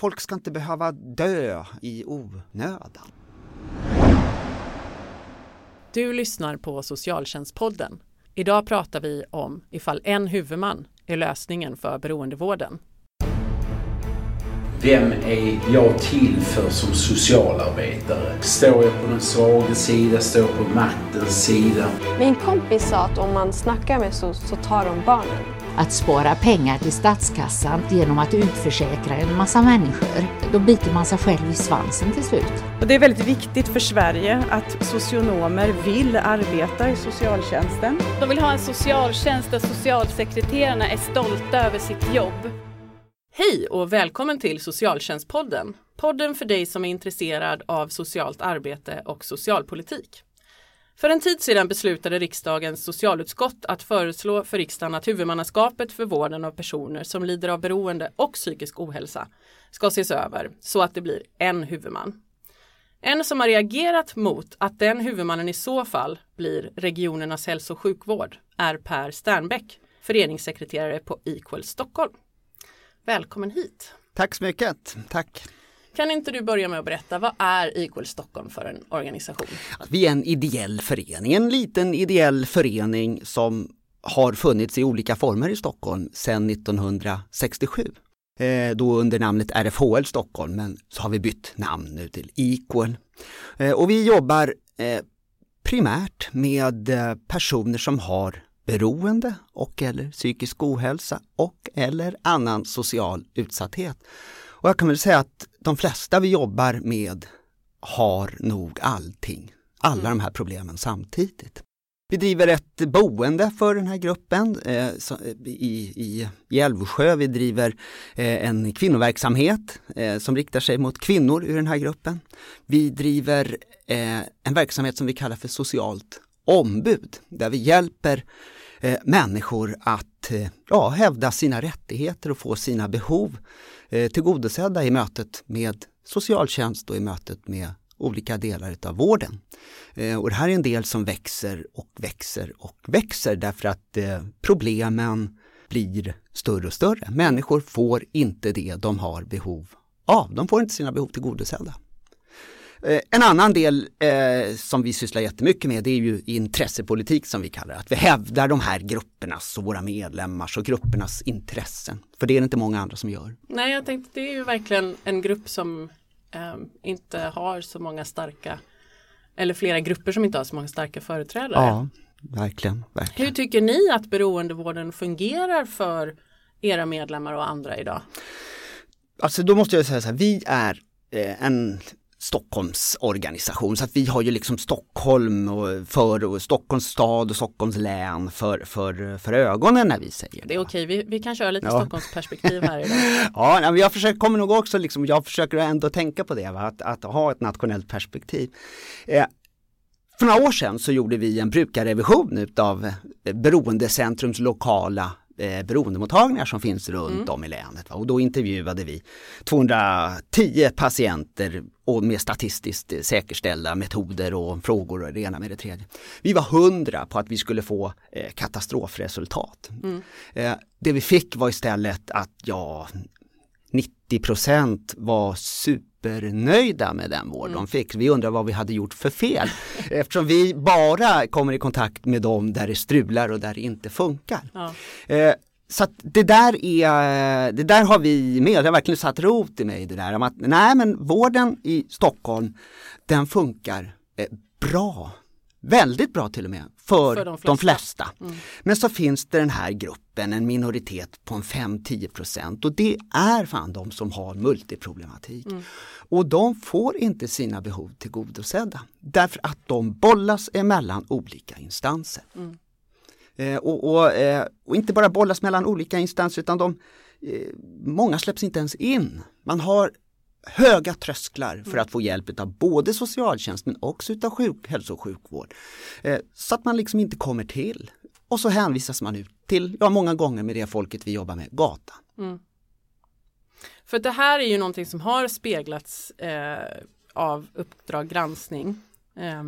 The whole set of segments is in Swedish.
folk ska inte behöva dö i onödan. Du lyssnar på Socialtjänstpodden. Idag pratar vi om ifall en huvudman är lösningen för beroendevården. Vem är jag till för som socialarbetare? Står jag på den svaga sida? Står jag på maktens sida? Min kompis sa att om man snackar med SOS så tar de barnen. Att spara pengar till statskassan genom att utförsäkra en massa människor, då biter man sig själv i svansen till slut. Och det är väldigt viktigt för Sverige att socionomer vill arbeta i socialtjänsten. De vill ha en socialtjänst där socialsekreterarna är stolta över sitt jobb. Hej och välkommen till Socialtjänstpodden. Podden för dig som är intresserad av socialt arbete och socialpolitik. För en tid sedan beslutade riksdagens socialutskott att föreslå för riksdagen att huvudmannaskapet för vården av personer som lider av beroende och psykisk ohälsa ska ses över så att det blir en huvudman. En som har reagerat mot att den huvudmannen i så fall blir regionernas hälso och sjukvård är Per Sternbäck, föreningssekreterare på Equal Stockholm. Välkommen hit! Tack så mycket, tack! Kan inte du börja med att berätta, vad är Equal Stockholm för en organisation? Vi är en ideell förening, en liten ideell förening som har funnits i olika former i Stockholm sedan 1967. Eh, då under namnet RFHL Stockholm, men så har vi bytt namn nu till Equal. Eh, och vi jobbar eh, primärt med eh, personer som har beroende och eller psykisk ohälsa och eller annan social utsatthet. Och jag kan väl säga att de flesta vi jobbar med har nog allting, alla mm. de här problemen samtidigt. Vi driver ett boende för den här gruppen eh, i, i, i Älvsjö. Vi driver eh, en kvinnoverksamhet eh, som riktar sig mot kvinnor ur den här gruppen. Vi driver eh, en verksamhet som vi kallar för socialt ombud där vi hjälper eh, människor att eh, ja, hävda sina rättigheter och få sina behov eh, Eh, tillgodosedda i mötet med socialtjänst och i mötet med olika delar av vården. Eh, och det här är en del som växer och växer och växer därför att eh, problemen blir större och större. Människor får inte det de har behov av. De får inte sina behov tillgodosedda. Eh, en annan del eh, som vi sysslar jättemycket med det är ju intressepolitik som vi kallar det. Att vi hävdar de här gruppernas och våra medlemmars och gruppernas intressen. För det är det inte många andra som gör. Nej, jag tänkte det är ju verkligen en grupp som eh, inte har så många starka eller flera grupper som inte har så många starka företrädare. Ja, verkligen. verkligen. Hur tycker ni att beroendevården fungerar för era medlemmar och andra idag? Alltså då måste jag säga så här, vi är eh, en Stockholms organisation. Så att vi har ju liksom Stockholm och för och Stockholms stad och Stockholms län för, för, för ögonen när vi säger det. Det är okej, vi, vi kan köra lite ja. Stockholms perspektiv här idag. ja, men jag försöker, kommer nog också liksom, jag försöker ändå tänka på det, va? Att, att ha ett nationellt perspektiv. Eh, för några år sedan så gjorde vi en brukarrevision utav Beroendecentrums lokala eh, beroendemottagningar som finns runt mm. om i länet. Va? Och då intervjuade vi 210 patienter och med statistiskt eh, säkerställda metoder och frågor och det ena med det tredje. Vi var hundra på att vi skulle få eh, katastrofresultat. Mm. Eh, det vi fick var istället att ja, 90% var supernöjda med den vård mm. de fick. Vi undrar vad vi hade gjort för fel eftersom vi bara kommer i kontakt med dem där det strular och där det inte funkar. Ja. Eh, så det där är, det där har vi med, det har verkligen satt rot i mig det där om att nej men vården i Stockholm den funkar eh, bra Väldigt bra till och med för, för de flesta. De flesta. Mm. Men så finns det den här gruppen, en minoritet på en 5-10% och det är fan de som har multiproblematik. Mm. Och de får inte sina behov tillgodosedda därför att de bollas emellan olika instanser. Mm. Eh, och, och, eh, och, inte bara bollas mellan olika instanser utan de, eh, många släpps inte ens in. Man har höga trösklar för att få hjälp av både socialtjänst men också utav sjuk, hälso och sjukvård. Eh, så att man liksom inte kommer till. Och så hänvisas man ut till, ja många gånger med det folket vi jobbar med, gatan. Mm. För det här är ju någonting som har speglats eh, av Uppdrag granskning eh,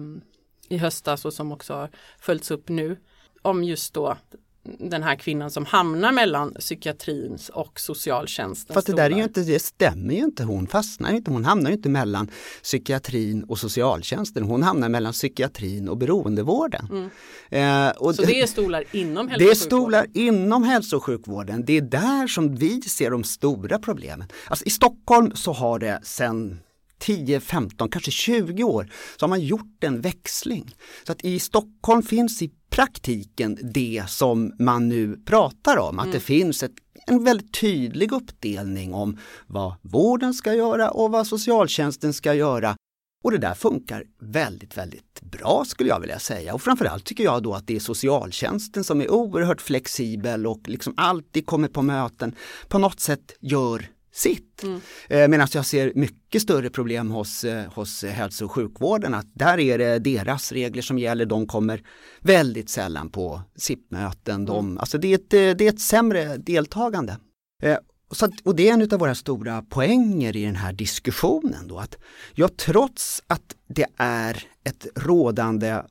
i höstas och som också har följts upp nu om just då den här kvinnan som hamnar mellan psykiatrins och socialtjänsten. Fast det där är ju inte, det stämmer ju inte. Hon fastnar inte, hon hamnar ju inte mellan psykiatrin och socialtjänsten. Hon hamnar mellan psykiatrin och beroendevården. Mm. Eh, och så det är stolar inom hälso Det är stolar inom hälso och sjukvården. Det är där som vi ser de stora problemen. Alltså I Stockholm så har det sedan 10, 15, kanske 20 år så har man gjort en växling. Så att i Stockholm finns i praktiken det som man nu pratar om, att det finns ett, en väldigt tydlig uppdelning om vad vården ska göra och vad socialtjänsten ska göra. Och det där funkar väldigt, väldigt bra skulle jag vilja säga. Och framförallt tycker jag då att det är socialtjänsten som är oerhört flexibel och liksom alltid kommer på möten, på något sätt gör sitt. Mm. Eh, Medan jag ser mycket större problem hos, eh, hos hälso och sjukvården att där är det deras regler som gäller, de kommer väldigt sällan på SIP-möten. De, alltså det, är ett, det är ett sämre deltagande. Eh, så att, och det är en av våra stora poänger i den här diskussionen då att ja, trots att det är ett rådande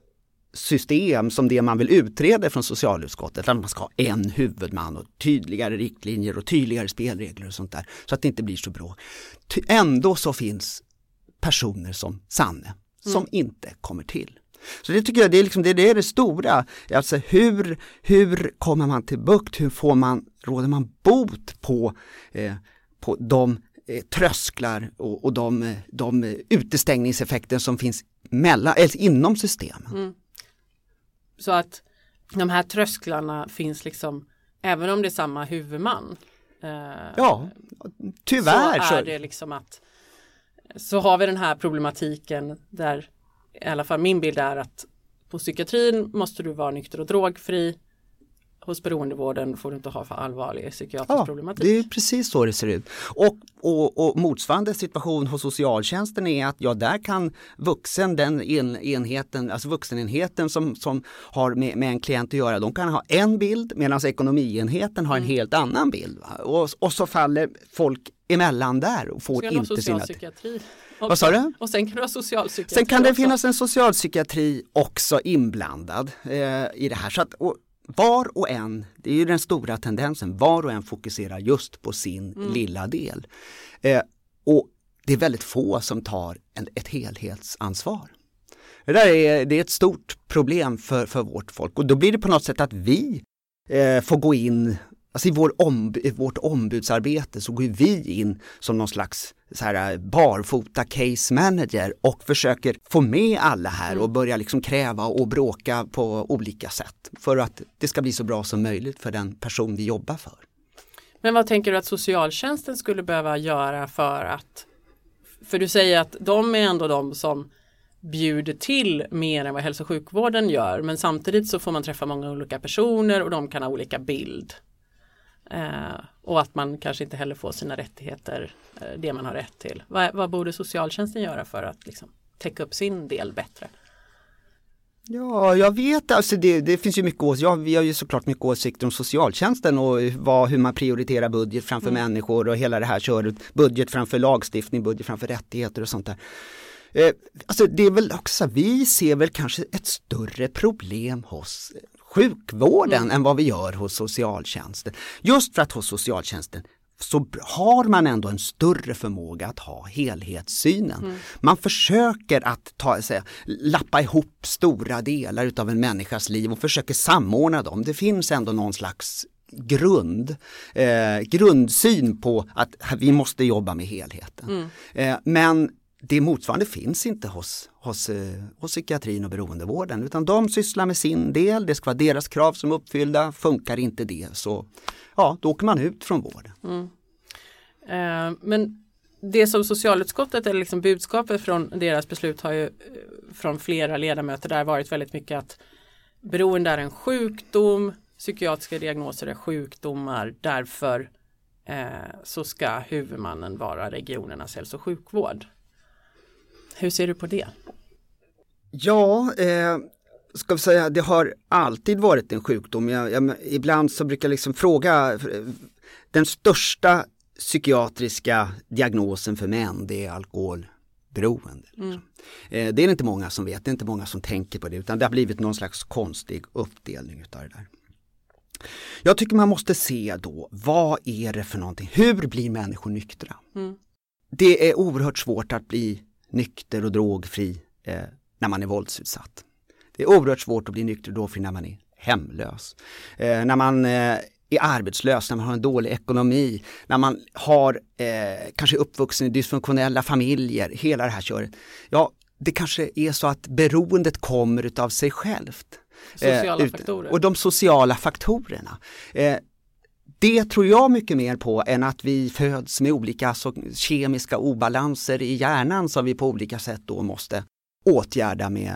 system som det man vill utreda från socialutskottet, att man ska ha en huvudman och tydligare riktlinjer och tydligare spelregler och sånt där så att det inte blir så bråk. Ändå så finns personer som Sanne som mm. inte kommer till. Så det tycker jag det är, liksom, det, det, är det stora, alltså hur, hur kommer man till bukt, hur får man, råder man bot på, eh, på de eh, trösklar och, och de, de utestängningseffekter som finns mellan, eller inom systemen. Mm. Så att de här trösklarna finns liksom, även om det är samma huvudman. Eh, ja, tyvärr. Så är det liksom att så har vi den här problematiken där i alla fall min bild är att på psykiatrin måste du vara nykter och drogfri hos beroendevården får du inte ha för allvarlig psykiatrisk ja, problematik. Det är precis så det ser ut. Och, och, och, motsvarande situation hos socialtjänsten är att ja, där kan vuxen, den en, enheten, alltså vuxenenheten som, som har med, med, en klient att göra, de kan ha en bild medan ekonomienheten har en mm. helt annan bild. Och, och så faller folk emellan där och får inte sina... Vad sa du? Och sen kan socialpsykiatri Sen kan det också. finnas en socialpsykiatri också inblandad eh, i det här. Så att, och, var och en, det är ju den stora tendensen, var och en fokuserar just på sin mm. lilla del. Eh, och det är väldigt få som tar en, ett helhetsansvar. Det, där är, det är ett stort problem för, för vårt folk och då blir det på något sätt att vi eh, får gå in Alltså i, vår omb i vårt ombudsarbete så går vi in som någon slags så här, barfota case manager och försöker få med alla här och mm. börja liksom kräva och bråka på olika sätt för att det ska bli så bra som möjligt för den person vi jobbar för. Men vad tänker du att socialtjänsten skulle behöva göra för att för du säger att de är ändå de som bjuder till mer än vad hälso och sjukvården gör men samtidigt så får man träffa många olika personer och de kan ha olika bild. Eh, och att man kanske inte heller får sina rättigheter, eh, det man har rätt till. Vad, vad borde socialtjänsten göra för att liksom, täcka upp sin del bättre? Ja, jag vet, alltså det, det finns ju mycket åsikter, ja, vi har ju såklart mycket åsikter om socialtjänsten och vad, hur man prioriterar budget framför mm. människor och hela det här köret, budget framför lagstiftning, budget framför rättigheter och sånt där. Eh, alltså det är väl också, vi ser väl kanske ett större problem hos sjukvården mm. än vad vi gör hos socialtjänsten. Just för att hos socialtjänsten så har man ändå en större förmåga att ha helhetssynen. Mm. Man försöker att ta, säga, lappa ihop stora delar utav en människas liv och försöker samordna dem. Det finns ändå någon slags grund, eh, grundsyn på att vi måste jobba med helheten. Mm. Eh, men det motsvarande finns inte hos, hos, eh, hos psykiatrin och beroendevården utan de sysslar med sin del, det ska vara deras krav som är uppfyllda, funkar inte det så ja, då åker man ut från vården. Mm. Eh, men det som socialutskottet eller liksom budskapet från deras beslut har ju eh, från flera ledamöter där varit väldigt mycket att beroende är en sjukdom, psykiatriska diagnoser är sjukdomar, därför eh, så ska huvudmannen vara regionernas hälso och sjukvård. Hur ser du på det? Ja, eh, ska vi säga, det har alltid varit en sjukdom. Jag, jag, ibland så brukar jag liksom fråga, den största psykiatriska diagnosen för män det är alkoholberoende. Mm. Eh, det är inte många som vet, det är inte många som tänker på det utan det har blivit någon slags konstig uppdelning utav det där. Jag tycker man måste se då, vad är det för någonting? Hur blir människor nyktra? Mm. Det är oerhört svårt att bli nykter och drogfri eh, när man är våldsutsatt. Det är oerhört svårt att bli nykter och drogfri när man är hemlös. Eh, när man eh, är arbetslös, när man har en dålig ekonomi, när man har eh, kanske uppvuxen i dysfunktionella familjer, hela det här köret. Ja, det kanske är så att beroendet kommer utav sig självt. Sociala ut- faktorer. Och de sociala faktorerna. Eh, det tror jag mycket mer på än att vi föds med olika kemiska obalanser i hjärnan som vi på olika sätt då måste åtgärda med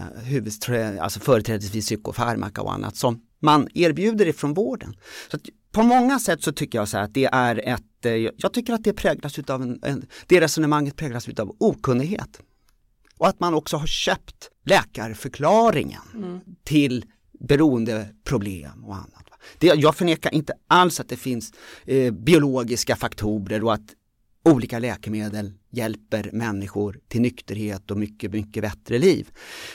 alltså företrädesvis psykofarmaka och annat som man erbjuder ifrån vården. Så på många sätt så tycker jag så att det är ett, eh, jag tycker att det präglas utav en, en, det resonemanget präglas utav okunnighet. Och att man också har köpt läkarförklaringen till beroendeproblem och annat. Det, jag förnekar inte alls att det finns eh, biologiska faktorer och att olika läkemedel hjälper människor till nykterhet och mycket, mycket bättre liv.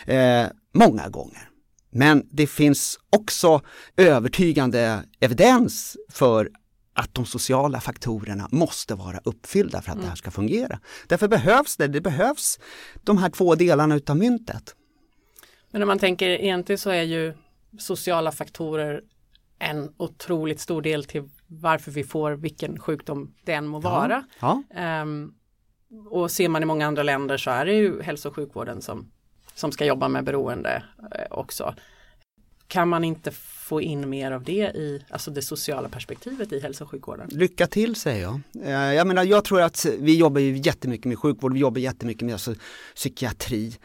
Eh, många gånger. Men det finns också övertygande evidens för att de sociala faktorerna måste vara uppfyllda för att det här ska fungera. Därför behövs det, det behövs de här två delarna utav myntet. Men om man tänker egentligen så är ju sociala faktorer en otroligt stor del till varför vi får vilken sjukdom det än må vara. Ja. Ehm, och ser man i många andra länder så är det ju hälso och sjukvården som, som ska jobba med beroende eh, också. Kan man inte få in mer av det i alltså det sociala perspektivet i hälso och sjukvården? Lycka till säger jag. Eh, Jag menar jag tror att vi jobbar ju jättemycket med sjukvård, vi jobbar jättemycket med alltså, psykiatri.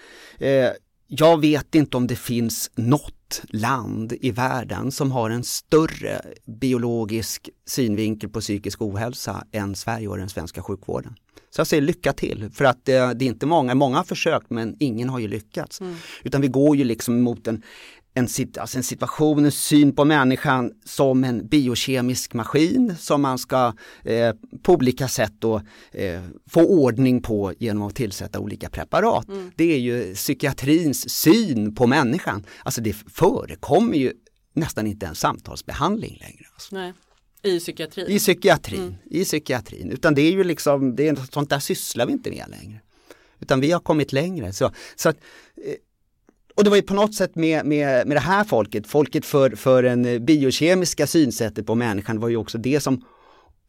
Eh, Jag vet inte om det finns något land i världen som har en större biologisk synvinkel på psykisk ohälsa än Sverige och den svenska sjukvården. Så jag säger lycka till, för att det, det är inte många, många har försökt men ingen har ju lyckats. Utan vi går ju liksom mot en, en, alltså en situation, en syn på människan som en biokemisk maskin som man ska eh, på olika sätt då, eh, få ordning på genom att tillsätta olika preparat. Det är ju psykiatrins syn på människan. Alltså det förekommer ju nästan inte en samtalsbehandling längre. Alltså. Nej. I psykiatrin? I psykiatrin, i psykiatrin. Utan det är ju liksom, det är, sånt där sysslar vi inte med längre. Utan vi har kommit längre. Så, så att, eh, och det var ju på något sätt med, med, med det här folket, folket för, för en eh, biokemiska synsättet på människan var ju också det som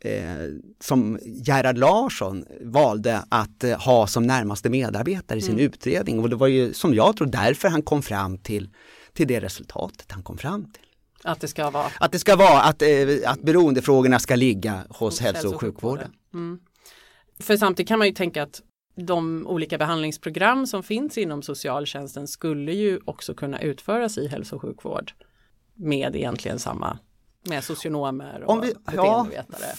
eh, som Gerhard Larsson valde att eh, ha som närmaste medarbetare i sin utredning. Och det var ju som jag tror därför han kom fram till, till det resultatet han kom fram till. Att det ska vara Att det ska vara att, eh, att beroendefrågorna ska ligga hos hälso och sjukvården. Mm. För samtidigt kan man ju tänka att de olika behandlingsprogram som finns inom socialtjänsten skulle ju också kunna utföras i hälso och sjukvård med egentligen samma med socionomer och Om vi, ja, beteendevetare.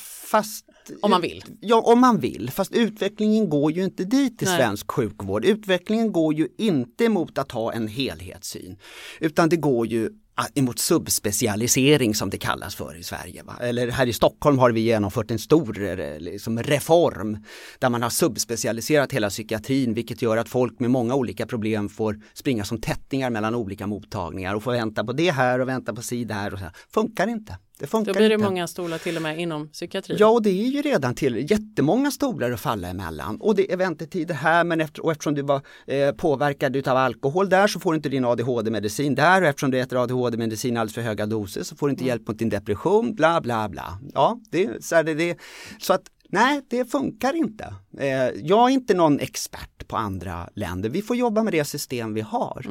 Om man vill. Ja, om man vill. Fast utvecklingen går ju inte dit i Nej. svensk sjukvård. Utvecklingen går ju inte mot att ha en helhetssyn. Utan det går ju a- emot subspecialisering som det kallas för i Sverige. Va? Eller här i Stockholm har vi genomfört en stor eh, liksom, reform där man har subspecialiserat hela psykiatrin vilket gör att folk med många olika problem får springa som tättingar mellan olika mottagningar och får vänta på det här och vänta på si där och så. Funkar inte. Det funkar Då blir det inte. många stolar till och med inom psykiatrin. Ja, och det är ju redan till jättemånga stolar att falla emellan. Och det är väntetider här, men efter, och eftersom du var eh, påverkad utav alkohol där så får du inte din ADHD-medicin där och eftersom du äter ADHD-medicin alldeles för höga doser så får du inte hjälp mot din depression, bla bla bla. Ja, det, så, är det, det, så att nej, det funkar inte. Eh, jag är inte någon expert på andra länder. Vi får jobba med det system vi har.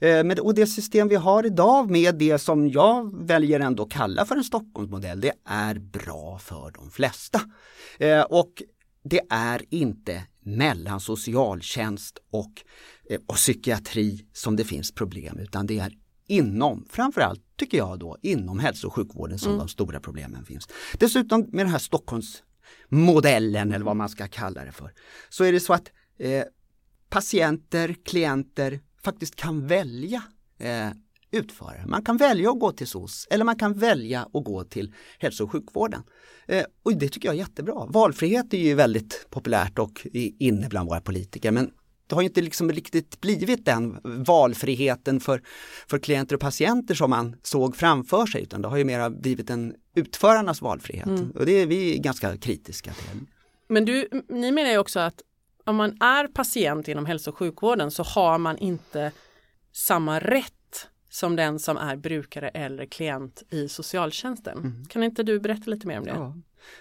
Eh, med, och det system vi har idag med det som jag väljer ändå kalla för en Stockholmsmodell, det är bra för de flesta. Eh, och det är inte mellan socialtjänst och, eh, och psykiatri som det finns problem utan det är inom, framförallt tycker jag då, inom hälso och sjukvården som de stora problemen finns. Dessutom med den här Stockholmsmodellen eller vad man ska kalla det för, så är det så att eh, patienter, klienter faktiskt kan välja eh, utförare. Man kan välja att gå till SOS eller man kan välja att gå till hälso och sjukvården. Eh, och det tycker jag är jättebra. Valfrihet är ju väldigt populärt och inne bland våra politiker men det har inte liksom riktigt blivit den valfriheten för, för klienter och patienter som man såg framför sig utan det har ju mera blivit en utförarnas valfrihet mm. och det är vi ganska kritiska till. Men du, ni menar ju också att om man är patient inom hälso och sjukvården så har man inte samma rätt som den som är brukare eller klient i socialtjänsten. Mm. Kan inte du berätta lite mer om det? Ja.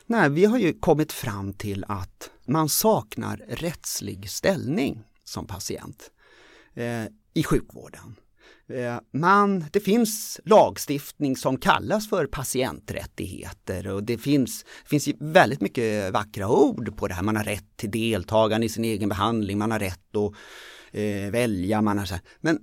Nej, vi har ju kommit fram till att man saknar rättslig ställning som patient eh, i sjukvården. Eh, man, det finns lagstiftning som kallas för patienträttigheter och det finns, det finns väldigt mycket vackra ord på det här. Man har rätt till deltagande i sin egen behandling, man har rätt att eh, välja, man har så här. men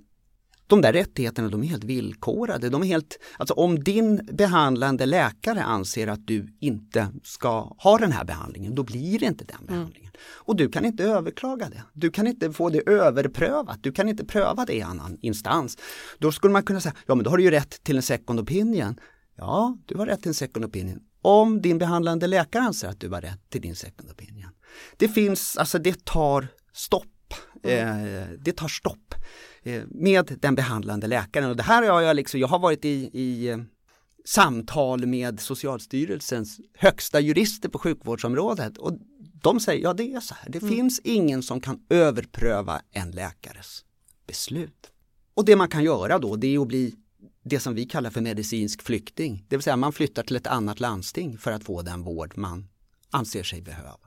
de där rättigheterna de är helt villkorade. De är helt, alltså om din behandlande läkare anser att du inte ska ha den här behandlingen, då blir det inte den mm. behandlingen. Mm. Och du kan inte överklaga det. Du kan inte få det överprövat. Du kan inte pröva det i annan instans. Då skulle man kunna säga, ja men då har du ju rätt till en second opinion. Ja, du har rätt till en second opinion. Om din behandlande läkare anser att du har rätt till din second opinion. Det finns, alltså det tar stopp. Mm. Eh, det tar stopp. Eh, med den behandlande läkaren. Och det här har jag, liksom, jag har varit i, i eh, samtal med Socialstyrelsens högsta jurister på sjukvårdsområdet och de säger, ja det är så här, det mm. finns ingen som kan överpröva en läkares beslut. Och det man kan göra då det är att bli det som vi kallar för medicinsk flykting, det vill säga man flyttar till ett annat landsting för att få den vård man anser sig behöva.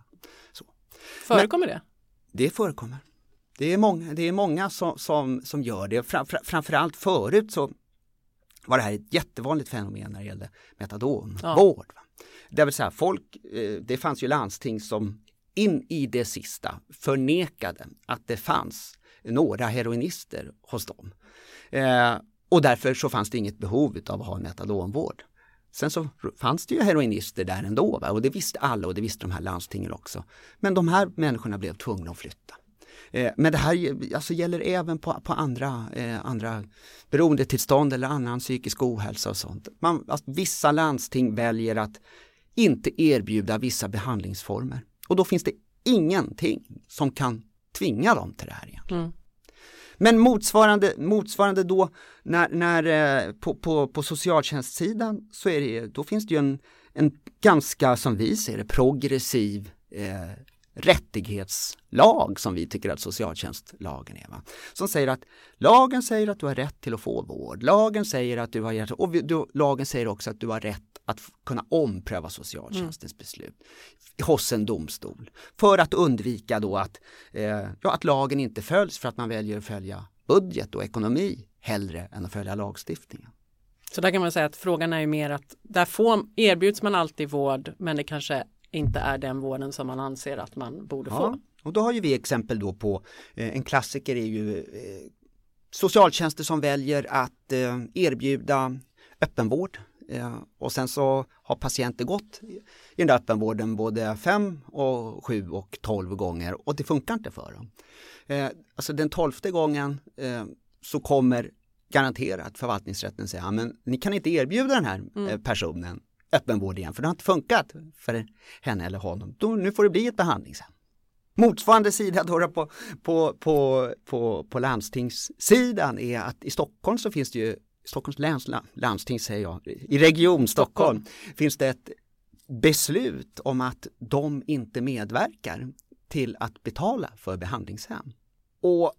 Så. Förekommer Men, det? Det förekommer. Det är många, det är många som, som, som gör det. Fram, framförallt förut så var det här ett jättevanligt fenomen när det gällde metadonvård. Ja. Det vill säga folk, eh, det fanns ju landsting som in i det sista förnekade att det fanns några heroinister hos dem. Eh, och därför så fanns det inget behov av att ha metadonvård. Sen så fanns det ju heroinister där ändå va? och det visste alla och det visste de här landstingen också. Men de här människorna blev tvungna att flytta. Eh, men det här alltså, gäller även på, på andra, eh, andra beroendetillstånd eller annan psykisk ohälsa och sånt. Man, alltså, vissa landsting väljer att inte erbjuda vissa behandlingsformer och då finns det ingenting som kan tvinga dem till det här egentligen. Mm. Men motsvarande, motsvarande då när, när eh, på, på, på socialtjänstsidan så är det, då finns det ju en, en ganska, som vi ser det, progressiv eh, rättighetslag som vi tycker att socialtjänstlagen är. Va? Som säger att lagen säger att du har rätt till att få vård. Lagen säger att du har rätt, och du, lagen säger också att du har rätt att kunna ompröva socialtjänstens mm. beslut hos en domstol. För att undvika då att, eh, ja, att lagen inte följs för att man väljer att följa budget och ekonomi hellre än att följa lagstiftningen. Så där kan man säga att frågan är ju mer att där får, erbjuds man alltid vård men det kanske inte är den vården som man anser att man borde ja, få. Och då har ju vi exempel då på, eh, en klassiker är ju eh, socialtjänster som väljer att eh, erbjuda öppenvård och sen så har patienter gått i den där öppenvården både fem och sju och tolv gånger och det funkar inte för dem. Alltså den tolfte gången så kommer garanterat förvaltningsrätten säga, men ni kan inte erbjuda den här mm. personen öppenvård igen för det har inte funkat för henne eller honom. Då, nu får det bli ett behandlingshem. Motsvarande sida då på, på, på, på, på landstingssidan är att i Stockholm så finns det ju Stockholms läns landsting säger jag, i region Stockholm, Stockholm finns det ett beslut om att de inte medverkar till att betala för behandlingshem. Och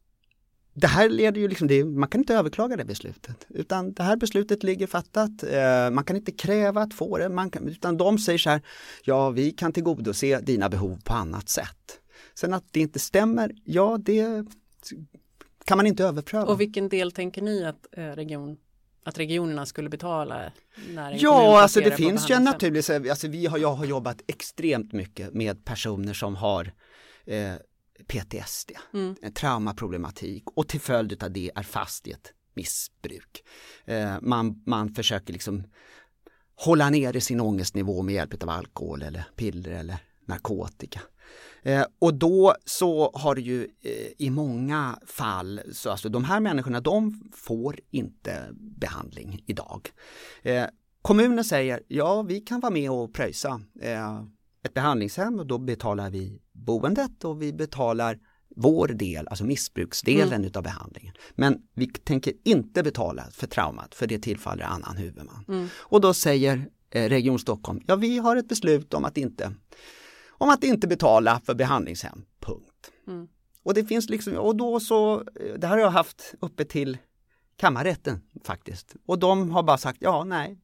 det här leder ju liksom, det, man kan inte överklaga det beslutet utan det här beslutet ligger fattat. Eh, man kan inte kräva att få det, man kan, utan de säger så här, ja vi kan tillgodose dina behov på annat sätt. Sen att det inte stämmer, ja det kan man inte överpröva. Och vilken del tänker ni att eh, region att regionerna skulle betala? När ja, alltså det finns ju naturligtvis, alltså vi har, jag har jobbat extremt mycket med personer som har eh, PTSD, mm. en traumaproblematik och till följd av det är fast i ett missbruk. Eh, man, man försöker liksom hålla nere sin ångestnivå med hjälp av alkohol eller piller eller narkotika. Eh, och då så har det ju eh, i många fall, så alltså de här människorna de får inte behandling idag. Eh, kommunen säger ja vi kan vara med och pröjsa eh, ett behandlingshem och då betalar vi boendet och vi betalar vår del, alltså missbruksdelen utav behandlingen. Men vi tänker inte betala för traumat för det tillfaller annan huvudman. Och då säger eh, Region Stockholm, ja vi har ett beslut om att inte, om att inte betala för behandlingshem, punkt. Och det finns liksom, och då så, det här har jag haft uppe till kammarrätten faktiskt. Och de har bara sagt, ja nej,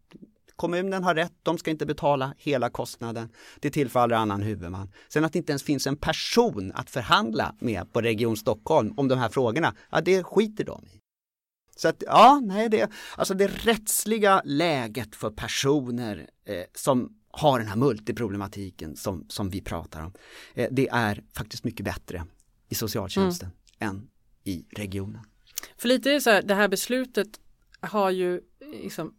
kommunen har rätt, de ska inte betala hela kostnaden. Det tillfaller annan huvudman. Sen att det inte ens finns en person att förhandla med på Region Stockholm om de här frågorna, ja det skiter de i. Så att ja, nej det, alltså det rättsliga läget för personer eh, som har den här multiproblematiken som, som vi pratar om, eh, det är faktiskt mycket bättre i socialtjänsten än i regionen. För lite är det så här, det här beslutet har ju liksom,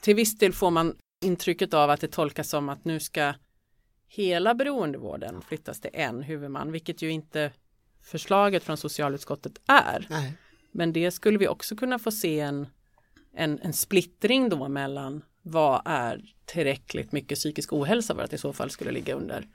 till viss del får man intrycket av att det tolkas som att nu ska hela beroendevården flyttas till en huvudman, vilket ju inte förslaget från socialutskottet är. Nej. Men det skulle vi också kunna få se en, en, en splittring då mellan vad är tillräckligt mycket psykisk ohälsa för att i så fall skulle ligga under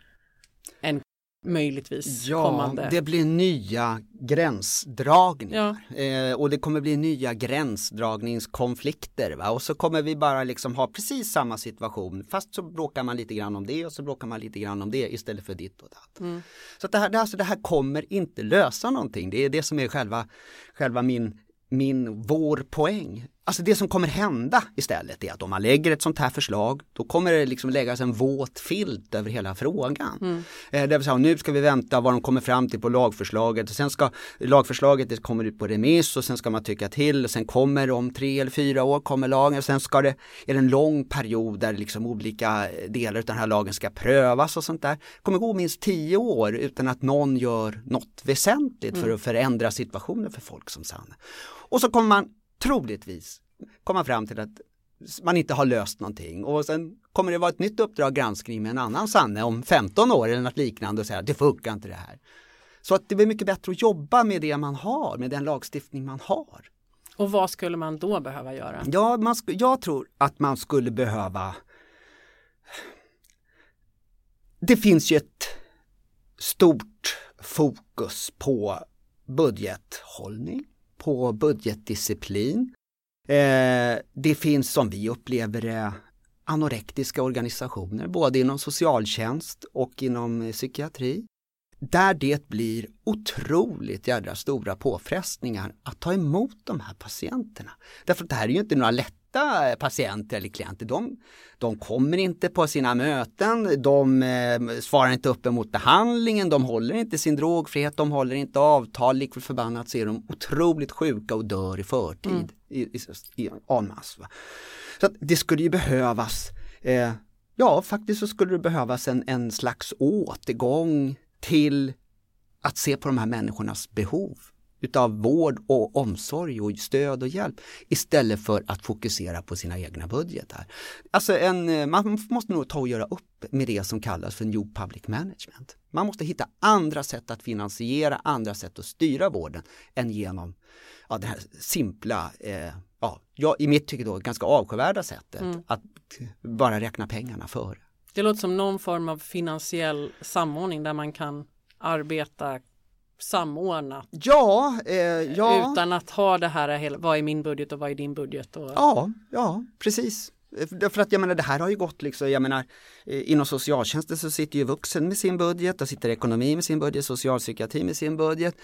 en möjligtvis Ja, kommande. det blir nya gränsdragningar eh, och det kommer bli nya gränsdragningskonflikter va? och så kommer vi bara liksom ha precis samma situation fast så bråkar man lite grann om det och så bråkar man lite grann om det istället för ditt och datt. Så att det, här, det, alltså, det här kommer inte lösa någonting, det är det som är själva, själva min min, vår poäng. Alltså det som kommer hända istället är att om man lägger ett sånt här förslag då kommer det liksom läggas en våt filt över hela frågan. Eh, det vill säga nu ska vi vänta vad de kommer fram till på lagförslaget och sen ska lagförslaget det kommer ut på remiss och sen ska man tycka till och sen kommer om tre eller fyra år kommer lagen och sen ska det, är det en lång period där liksom olika delar av den här lagen ska prövas och sånt där. Det kommer gå minst tio år utan att någon gör något väsentligt för att förändra situationen för folk som Sanne. Och så kommer man troligtvis komma fram till att man inte har löst någonting och sen kommer det vara ett nytt uppdrag granskning med en annan Sanne om 15 år eller något liknande och säga det funkar inte det här. Så att det blir mycket bättre att jobba med det man har, med den lagstiftning man har. Och vad skulle man då behöva göra? Ja, man jag tror att man skulle behöva Det finns ju ett stort fokus på budgethållning, på budgetdisciplin. Eh, det finns som vi upplever det anorektiska organisationer, både inom socialtjänst och inom eh, psykiatri. Där det blir otroligt jädra stora påfrestningar att ta emot de här patienterna. Därför att det här är ju inte några lätta eh, patienter eller klienter. De, de kommer inte på sina möten, de eh, svarar inte upp emot behandlingen, de håller inte sin drogfrihet, de håller inte avtal, lik förbannat så är de otroligt sjuka och dör i förtid i, i, i masse, va. Så det skulle ju behövas, eh, ja faktiskt så skulle det behövas en, en slags återgång till att se på de här människornas behov utav vård och omsorg och stöd och hjälp istället för att fokusera på sina egna budgetar. Alltså en, eh, man måste nog ta och göra upp med det som kallas för New Public Management. Man måste hitta andra sätt att finansiera, andra sätt att styra vården än genom ja, det här simpla, eh, ja, jag, i mitt tycke då ganska avskyvärda sättet att bara räkna pengarna före. Det låter som någon form av finansiell samordning där man kan arbeta samordnat Ja, eh, ja. utan att ha det här, hela- vad är min budget och vad är din budget? Och, Ja, ja, precis. För att jag menar det här har ju gått liksom, jag menar eh, inom socialtjänsten så sitter ju vuxen med sin budget, där sitter ekonomi med sin budget, socialpsykiatri med sin budget,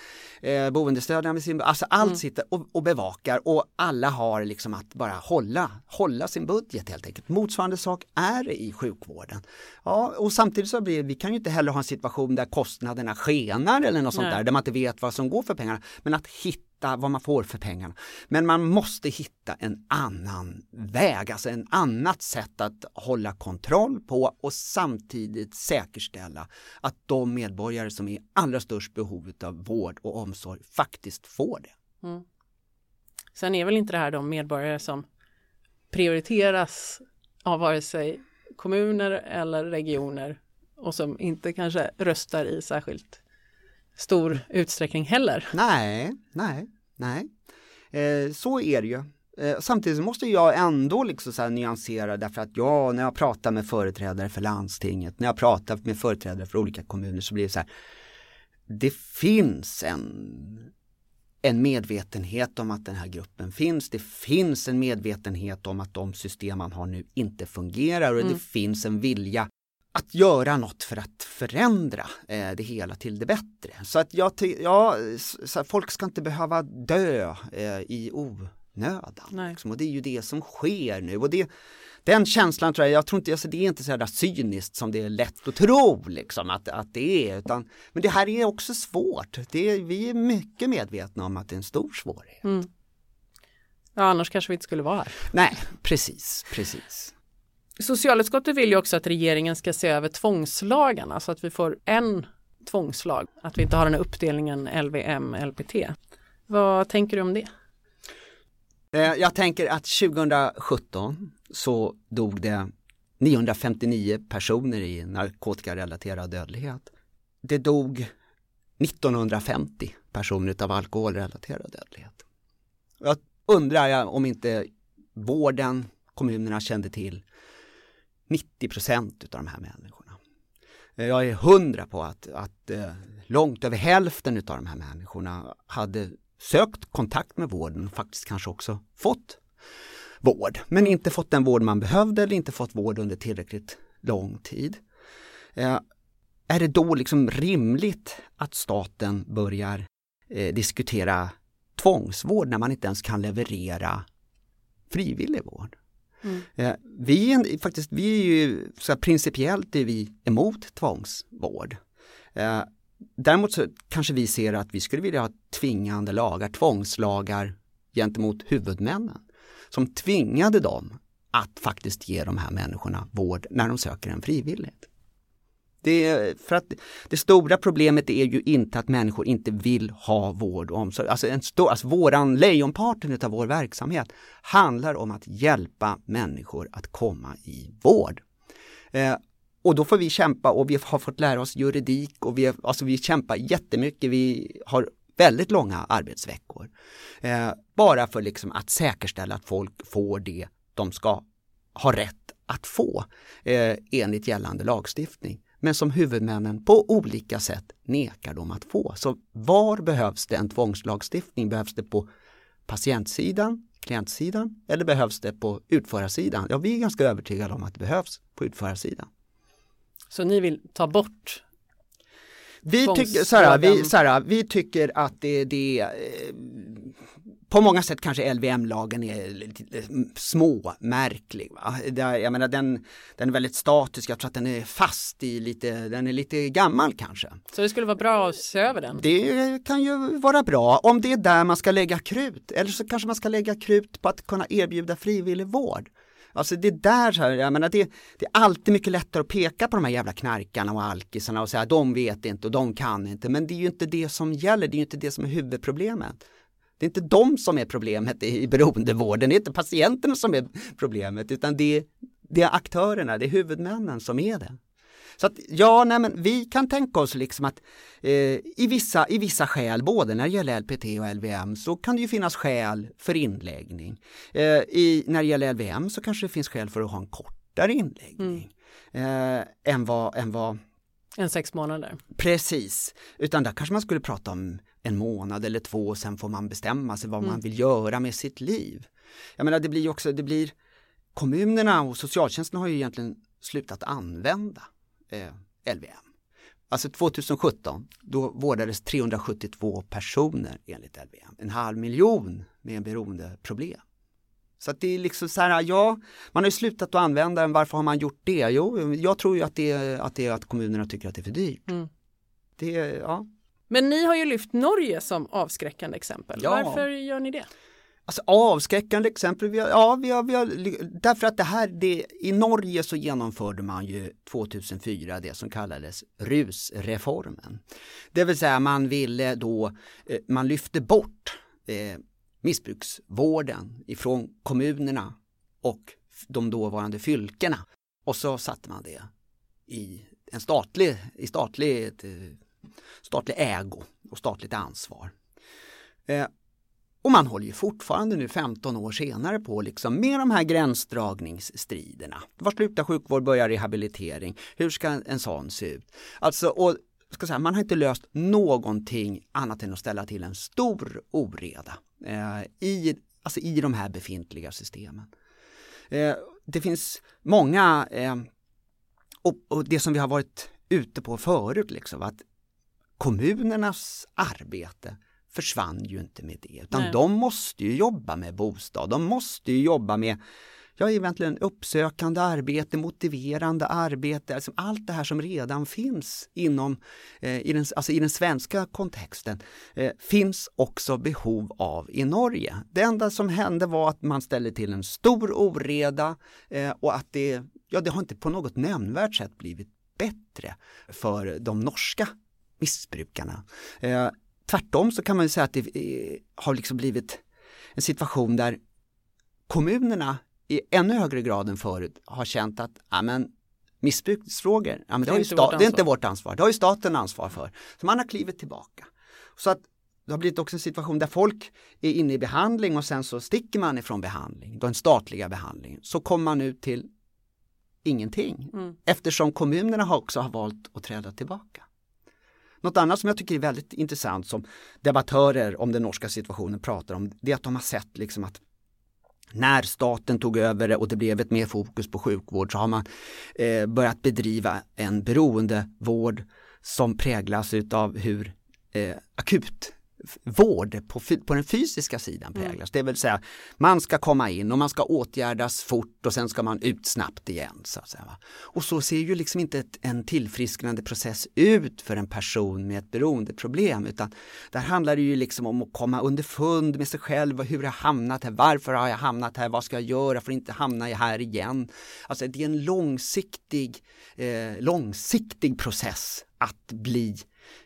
eh, boendestödjare med sin budget, alltså allt sitter och, och bevakar och alla har liksom att bara hålla, hålla sin budget helt enkelt. Motsvarande sak är det i sjukvården. Ja, och samtidigt så blir vi kan ju inte heller ha en situation där kostnaderna skenar eller något sånt Nej. där, där man inte vet vad som går för pengarna, men att hitta vad man får för pengarna. Men man måste hitta en annan väg, alltså en annat sätt att hålla kontroll på och samtidigt säkerställa att de medborgare som är i allra störst behov av vård och omsorg faktiskt får det. Sen är väl inte det här de medborgare som prioriteras av vare sig kommuner eller regioner och som inte kanske röstar i särskilt stor utsträckning heller. Nej, nej, nej. Eh, så är det ju. Eh, samtidigt så måste jag ändå liksom så här nyansera därför att jag, när jag pratar med företrädare för landstinget, när jag pratar med företrädare för olika kommuner så blir det så här det finns en, en medvetenhet om att den här gruppen finns. Det finns en medvetenhet om att de system man har nu inte fungerar och Mm. det finns en vilja att göra något för att förändra eh, det hela till det bättre. Så att jag ja, så folk ska inte behöva dö eh, i onödan. Liksom. Och det är ju det som sker nu. Och det, den känslan tror jag, jag tror inte, alltså, det är inte så här cyniskt som det är lätt att tro liksom, att, att det är. Utan, men det här är också svårt. Det vi är mycket medvetna om att det är en stor svårighet. Mm. Ja, annars kanske vi inte skulle vara här. Nej, precis, precis. Socialutskottet vill ju också att regeringen ska se över tvångslagarna så att vi får en tvångslag. Att vi inte har den här uppdelningen LVM, LPT. Vad tänker du om det? Eh, jag tänker att 2017 så dog det 959 personer i narkotikarelaterad dödlighet. Det dog 1950 personer av alkoholrelaterad dödlighet. Jag undrar jag om inte vården, kommunerna kände till 90 procent av de här människorna. Eh, jag är hundra på att, att eh, långt över hälften av de här människorna hade sökt kontakt med vården och faktiskt kanske också fått vård. Men inte fått den vård man behövde eller inte fått vård under tillräckligt lång tid. Eh, är det då liksom rimligt att staten börjar eh, diskutera tvångsvård när man inte ens kan leverera frivillig vård? Mm. Eh, vi, är, faktiskt, vi är ju så principiellt är vi emot tvångsvård. Däremot så kanske vi ser att vi skulle vilja ha tvingande lagar, tvångslagar gentemot huvudmännen som tvingade dem att faktiskt ge de här människorna vård när de söker en frivilligt. Det, för att det stora problemet är ju inte att människor inte vill ha vård och omsorg. Alltså, en stor, alltså våran lejonparten av vår verksamhet handlar om att hjälpa människor att komma i vård. Eh, och då får vi kämpa och vi har fått lära oss juridik och vi, alltså vi kämpar jättemycket. Vi har väldigt långa arbetsveckor. Eh, bara för liksom att säkerställa att folk får det de ska ha rätt att få eh, enligt gällande lagstiftning. Men som huvudmännen på olika sätt nekar dem att få. Så var behövs det en tvångslagstiftning? Behövs det på patientsidan, klientsidan eller behövs det på utförarsidan? Ja, vi är ganska övertygade om att det behövs på utförarsidan. Så ni vill ta bort Vi så här, vi, här, vi tycker att det, det eh, på många sätt kanske LVM-lagen är lite eh, småmärklig. Va? Jag menar, den, den är väldigt statisk, jag tror att den är fast i lite, den är lite gammal kanske. Så det skulle vara bra att se över den. Det kan ju vara bra om det är där man ska lägga krut eller så kanske man ska lägga krut på att kunna erbjuda frivillig vård. Alltså det är där, så här, jag menar det, det är alltid mycket lättare att peka på de här jävla knarkarna och alkisarna och säga de vet inte och de kan inte men det är ju inte det som gäller, det är ju inte det som är huvudproblemet. Det är inte de som är problemet i i beroendevården, det är inte patienterna som är problemet utan det det är aktörerna, det är huvudmännen som är det. Så att ja, nej men vi kan tänka oss liksom att eh, i, vissa, i vissa skäl, både när det gäller LPT och LVM, så kan det ju finnas skäl för inläggning. Eh, i, när det gäller LVM så kanske det finns skäl för att ha en kortare inläggning. Eh, än vad, än vad En sex månader. Precis, utan där kanske man skulle prata om en månad eller två och sen får man bestämma sig vad man vill göra med sitt liv. Jag menar det blir också, det blir kommunerna och socialtjänsten har ju egentligen slutat använda eh, LVM. Alltså 2017, då vårdades 372 personer enligt LVM, en halv miljon med beroendeproblem. Så att det är liksom så här, ja, man har ju slutat att använda den, varför har man gjort det? Jo, jag tror ju att det är att, det är att kommunerna tycker att det är för dyrt. Mm. Det, ja. Men ni har ju lyft Norge som avskräckande exempel. Ja. Varför gör ni det? Alltså avskräckande exempel, vi har, ja, vi har, vi har, därför att det här, det, i Norge så genomförde man ju 2004 det som kallades rusreformen. Det vill säga man ville då, eh, man lyfte bort eh, missbruksvården ifrån kommunerna och de dåvarande fylkena och så satte man det i en statlig, i statligt, eh, statlig ägo och statligt ansvar. Eh, och man håller ju fortfarande nu 15 år senare på liksom med de här gränsdragningsstriderna. Var slutar sjukvård, börjar rehabilitering? Hur ska en sån se ut? Alltså, och ska säga, man har inte löst någonting annat än att ställa till en stor oreda eh, i, alltså i de här befintliga systemen. Eh, det finns många, eh, och, och, det som vi har varit ute på förut, liksom, att kommunernas arbete försvann ju inte med det, utan Nej. de måste ju jobba med bostad, de måste ju jobba med ja, egentligen uppsökande arbete, motiverande arbete, alltså allt det här som redan finns inom eh, i, den, alltså i den svenska kontexten eh, finns också behov av i Norge. Det enda som hände var att man ställde till en stor oreda eh, och att det, ja, det har inte på något nämnvärt sätt blivit bättre för de norska missbrukarna. Tvärtom så kan man säga att det eh, har liksom blivit en situation där kommunerna i ännu högre grad än förut har känt att amen, missbruksfrågor, ja, men det, det, är inte sta- det är inte vårt ansvar, det har ju staten ansvar för. Så man har klivit tillbaka. Så att det har blivit också en situation där folk är inne i behandling och sen så sticker man ifrån behandling, den statliga behandlingen, så kommer man ut till ingenting. Mm. Eftersom kommunerna har också har valt att träda tillbaka. Något annat som jag tycker är väldigt intressant som debattörer om den norska situationen pratar om, det är att de har sett liksom att när staten tog över det och det blev ett mer fokus på sjukvård så har man eh, börjat bedriva en beroendevård som präglas utav hur eh, akut vård på, på den fysiska sidan mm. präglas. Mm. Det vill säga man ska komma in och man ska åtgärdas fort och sen ska man ut snabbt igen. Så att säga. Och så ser ju liksom inte ett, en tillfrisknande process ut för en person med ett beroendeproblem utan där handlar det ju liksom om att komma underfund med sig själv. Hur har jag hamnat här? Varför har jag hamnat här? Vad ska jag göra för att inte hamna här igen? Alltså det är en långsiktig, eh, långsiktig process att bli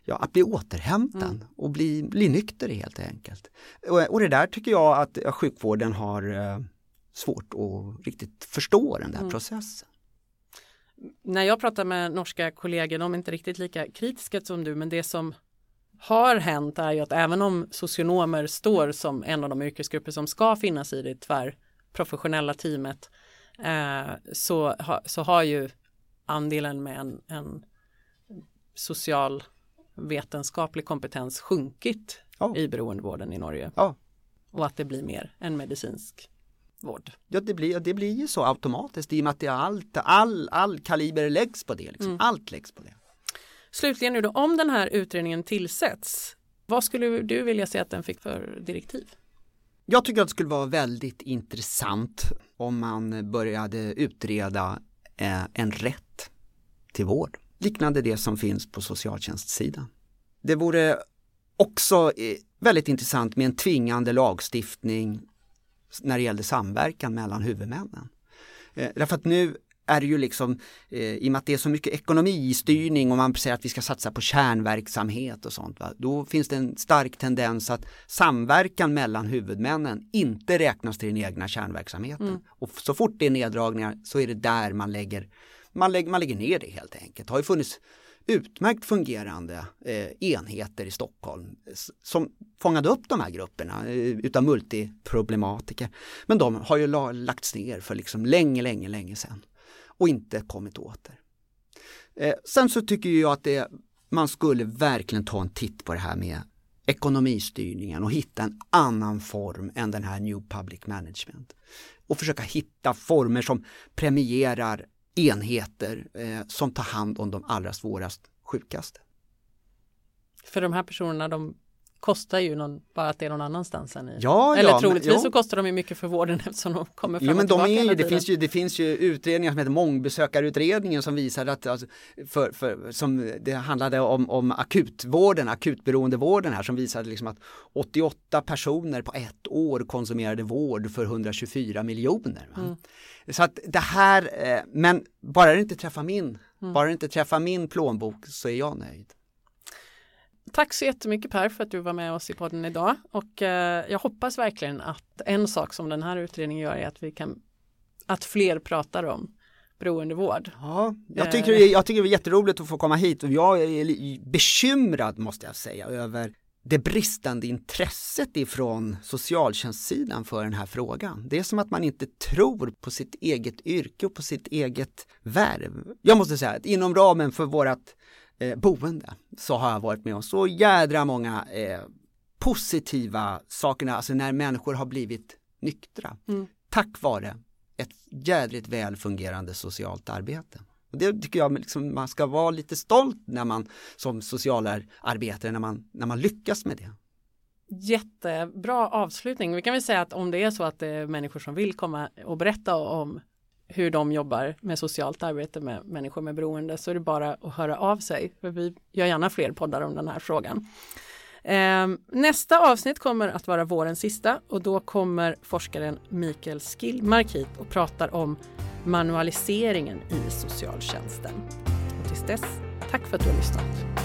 ja, att bli återhämtad mm. och bli, bli nykter helt enkelt. Och, och det där tycker jag att ja, sjukvården har eh, svårt att riktigt förstå den där mm. processen. När jag pratar med norska kollegor, de är inte riktigt lika kritiska som du, men det som har hänt är ju att även om socionomer står som en av de yrkesgrupper som ska finnas i det tvärprofessionella teamet eh, så, ha, så har ju andelen med en, en social vetenskaplig kompetens sjunkit ja. i beroendevården i Norge. Ja. Och att det blir mer än medicinsk vård. Ja, det blir, det blir ju så automatiskt i och med att det allt, all, all kaliber läggs på det. Liksom. Mm. Allt läggs på det. Slutligen nu då, om den här utredningen tillsätts, vad skulle du vilja se att den fick för direktiv? Jag tycker att det skulle vara väldigt intressant om man började utreda eh, en rätt till vård liknande det som finns på socialtjänstsidan. Det vore också eh, väldigt intressant med en tvingande lagstiftning när det gäller samverkan mellan huvudmännen. Eh, därför att nu är det ju liksom, eh, i och med att det är så mycket ekonomistyrning och man säger att vi ska satsa på kärnverksamhet och sånt, va? då finns det en stark tendens att samverkan mellan huvudmännen inte räknas till den egna kärnverksamheten. Mm. Och så fort det är neddragningar så är det där man lägger man, lägger, man lägger ner det helt enkelt. Det har ju funnits utmärkt fungerande eh, enheter i Stockholm som fångade upp de här grupperna eh, utav multiproblematiker. Men de har ju lagts ner för liksom länge, länge, länge sedan och inte kommit åter. Eh, sen så tycker jag att det, man skulle verkligen ta en titt på det här med ekonomistyrningen och hitta en annan form än den här New Public Management. Och försöka hitta former som premierar enheter eh, som tar hand om de allra svårast sjukaste. För de här personerna de kostar ju någon, bara att det är någon annanstans än i. Ja, Eller ja, troligtvis men, så kostar de ju mycket för vården eftersom de kommer fram jo, men de är ju, det, finns ju, det finns ju utredningar som heter mångbesökarutredningen som visar att alltså, för, för, som det handlade om, om akutvården, akutberoendevården här som visade liksom att 88 personer på ett år konsumerade vård för 124 miljoner. Mm. Så att det här, eh, men bara det inte träffar min, mm. bara det inte träffar min plånbok så är jag nöjd. Tack så jättemycket Per för att du var med oss i podden idag och eh, jag hoppas verkligen att en sak som den här utredningen gör är att vi kan att fler pratar om beroendevård. Ja, jag tycker, eh. jag tycker det är jätteroligt att få komma hit och jag är bekymrad måste jag säga över det bristande intresset ifrån socialtjänstsidan för den här frågan. Det är som att man inte tror på sitt eget yrke och på sitt eget värv. Jag måste säga att inom ramen för vårat eh, boende så har jag varit med om så jädra många eh, positiva sakerna, alltså när människor har blivit nyktra. Mm. Tack vare ett jädrigt väl fungerande socialt arbete. Och det tycker jag liksom, man ska vara lite stolt när man som socialarbetare när man, när man lyckas med det. Jättebra avslutning. Vi kan väl säga att om det är så att det är människor som vill komma och berätta om hur de jobbar med socialt arbete med människor med beroende så är det bara att höra av sig. För vi gör gärna fler poddar om den här frågan. Eh, nästa avsnitt kommer att vara vårens sista och då kommer forskaren Mikael Skillmark hit och pratar om manualiseringen i socialtjänsten. Och tills dess, tack för att du har lyssnat.